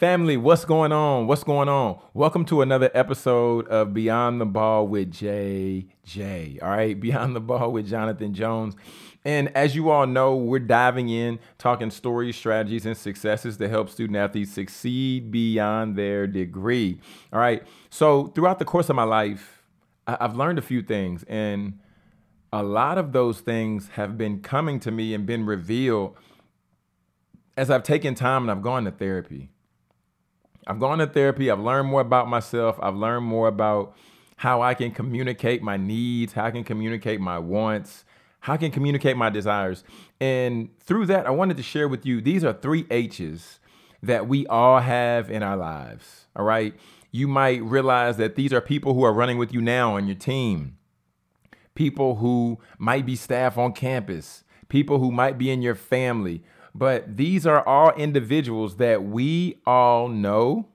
Family, what's going on? What's going on? Welcome to another episode of Beyond the Ball with JJ. All right, Beyond the Ball with Jonathan Jones. And as you all know, we're diving in, talking stories, strategies, and successes to help student athletes succeed beyond their degree. All right. So, throughout the course of my life, I've learned a few things, and a lot of those things have been coming to me and been revealed as I've taken time and I've gone to therapy. I've gone to therapy. I've learned more about myself. I've learned more about how I can communicate my needs, how I can communicate my wants, how I can communicate my desires. And through that, I wanted to share with you these are three H's that we all have in our lives. All right. You might realize that these are people who are running with you now on your team, people who might be staff on campus, people who might be in your family, but these are all individuals that we all know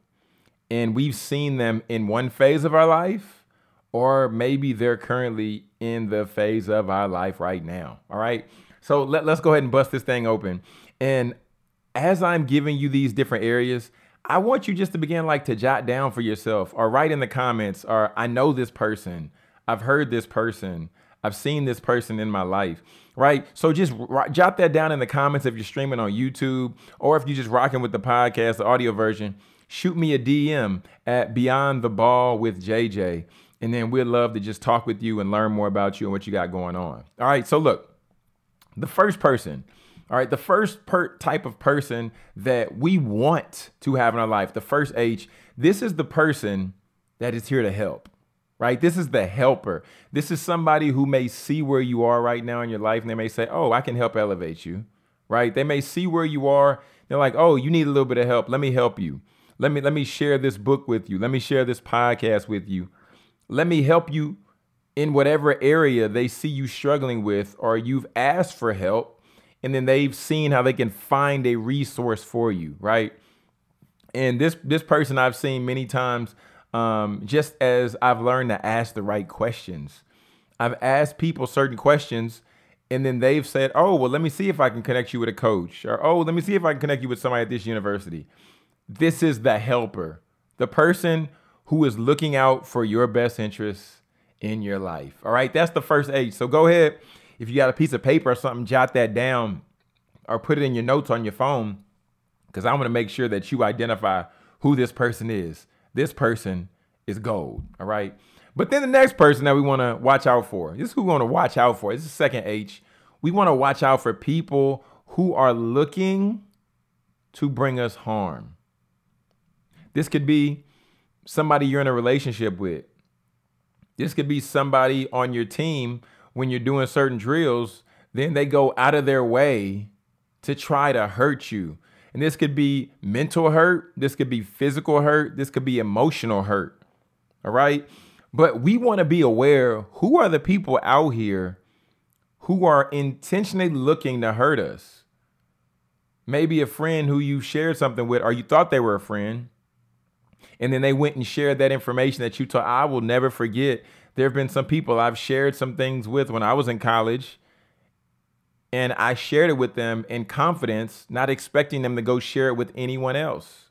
and we've seen them in one phase of our life, or maybe they're currently in the phase of our life right now. All right. So let, let's go ahead and bust this thing open. And as I'm giving you these different areas, I want you just to begin like to jot down for yourself or write in the comments or I know this person. I've heard this person. I've seen this person in my life right? So just jot that down in the comments if you're streaming on YouTube or if you're just rocking with the podcast, the audio version. Shoot me a DM at Beyond the Ball with JJ, and then we'd love to just talk with you and learn more about you and what you got going on. All right, so look, the first person. All right, the first per- type of person that we want to have in our life, the first H, this is the person that is here to help right? This is the helper. This is somebody who may see where you are right now in your life and they may say, Oh, I can help elevate you, right? They may see where you are. They're like, Oh, you need a little bit of help. Let me help you. Let me let me share this book with you. Let me share this podcast with you. Let me help you in whatever area they see you struggling with or you've asked for help and then they've seen how they can find a resource for you, right? And this this person I've seen many times um, just as I've learned to ask the right questions. I've asked people certain questions and then they've said, oh, well, let me see if I can connect you with a coach, or oh, let me see if I can connect you with somebody at this university. This is the helper, the person who is looking out for your best interests in your life. All right, that's the first H. So go ahead. If you got a piece of paper or something, jot that down or put it in your notes on your phone because I want to make sure that you identify who this person is this person is gold. All right. But then the next person that we want to watch out for, this is who we want to watch out for. This is second H. We want to watch out for people who are looking to bring us harm. This could be somebody you're in a relationship with. This could be somebody on your team when you're doing certain drills, then they go out of their way to try to hurt you, and this could be mental hurt, this could be physical hurt, this could be emotional hurt. All right? But we want to be aware who are the people out here who are intentionally looking to hurt us. Maybe a friend who you shared something with, or you thought they were a friend, and then they went and shared that information that you told. I will never forget. There have been some people I've shared some things with when I was in college, and I shared it with them in confidence, not expecting them to go share it with anyone else.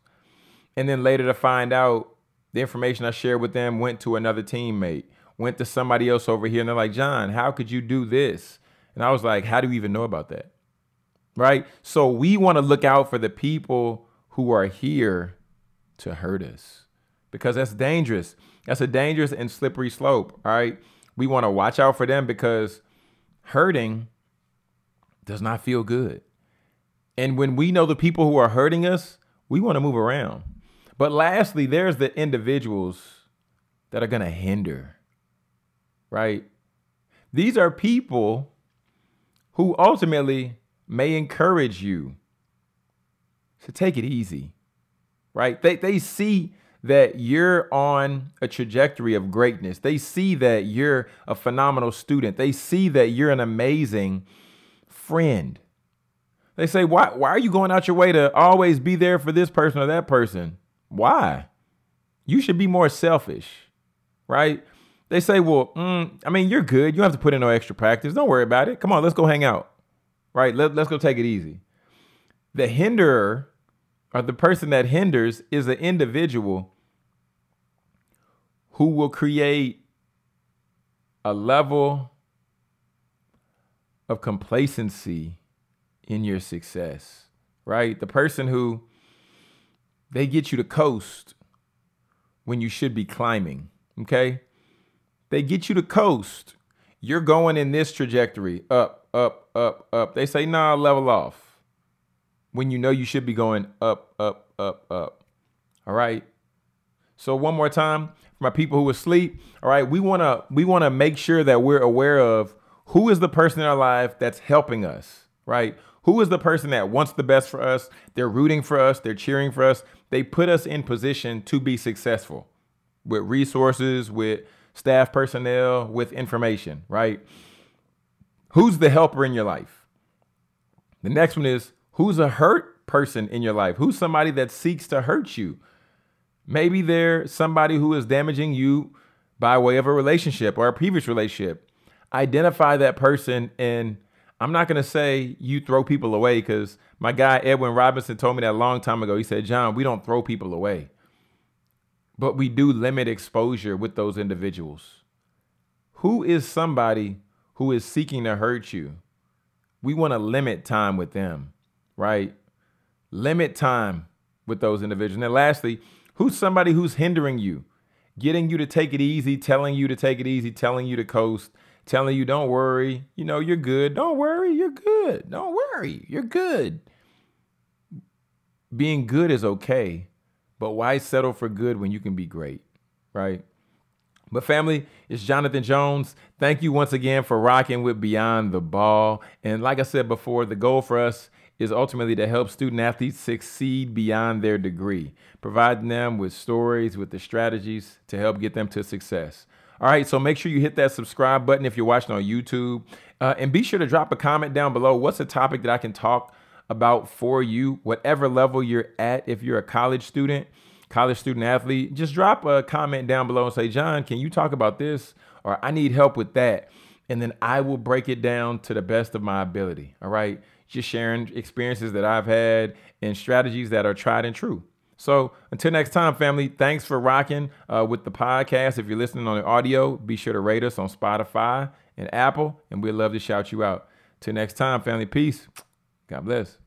And then later to find out the information I shared with them went to another teammate, went to somebody else over here. And they're like, John, how could you do this? And I was like, how do you even know about that? Right? So we want to look out for the people who are here to hurt us because that's dangerous. That's a dangerous and slippery slope. All right. We want to watch out for them because hurting does not feel good. And when we know the people who are hurting us, we want to move around. But lastly, there's the individuals that are going to hinder, right? These are people who ultimately may encourage you to take it easy, right? They, they see that you're on a trajectory of greatness. They see that you're a phenomenal student. They see that you're an amazing friend. They say, why, why are you going out your way to always be there for this person or that person? Why? You should be more selfish, right? They say, well, mm, I mean, you're good. You don't have to put in no extra practice. Don't worry about it. Come on, let's go hang out, right? Let, let's go take it easy. The hinderer or the person that hinders is an individual who will create a level of complacency in your success, right? The person who they get you to coast when you should be climbing, okay? They get you to coast. You're going in this trajectory up, up, up, up. They say, nah, level off. When you know you should be going up, up, up, up. All right. So one more time for my people who are asleep. All right, we wanna we wanna make sure that we're aware of who is the person in our life that's helping us, right? Who is the person that wants the best for us? They're rooting for us, they're cheering for us. They put us in position to be successful with resources, with staff personnel, with information, right? Who's the helper in your life? The next one is who's a hurt person in your life? Who's somebody that seeks to hurt you? Maybe they're somebody who is damaging you by way of a relationship or a previous relationship. Identify that person and I'm not going to say you throw people away because my guy Edwin Robinson told me that a long time ago. He said, John, we don't throw people away, but we do limit exposure with those individuals. Who is somebody who is seeking to hurt you? We want to limit time with them, right? Limit time with those individuals. And then lastly, who's somebody who's hindering you, getting you to take it easy, telling you to take it easy, telling you to coast, telling you, don't worry, you know, you're good. Don't worry, you're good. Don't worry, you're good. Being good is okay, but why settle for good when you can be great, right? But family, it's Jonathan Jones. Thank you once again for rocking with Beyond the Ball. And like I said before, the goal for us is ultimately to help student athletes succeed beyond their degree, providing them with stories, with the strategies to help get them to success. All right, so make sure you hit that subscribe button if you're watching on YouTube. Uh, and be sure to drop a comment down below. What's a topic that I can talk about for you, whatever level you're at? If you're a college student, college student athlete, just drop a comment down below and say, John, can you talk about this? Or I need help with that. And then I will break it down to the best of my ability. All right. Just sharing experiences that I've had and strategies that are tried and true. So until next time, family, thanks for rocking uh, with the podcast. If you're listening on the audio, be sure to rate us on Spotify and Apple, and we'd love to shout you out. Till next time, family, peace. God bless.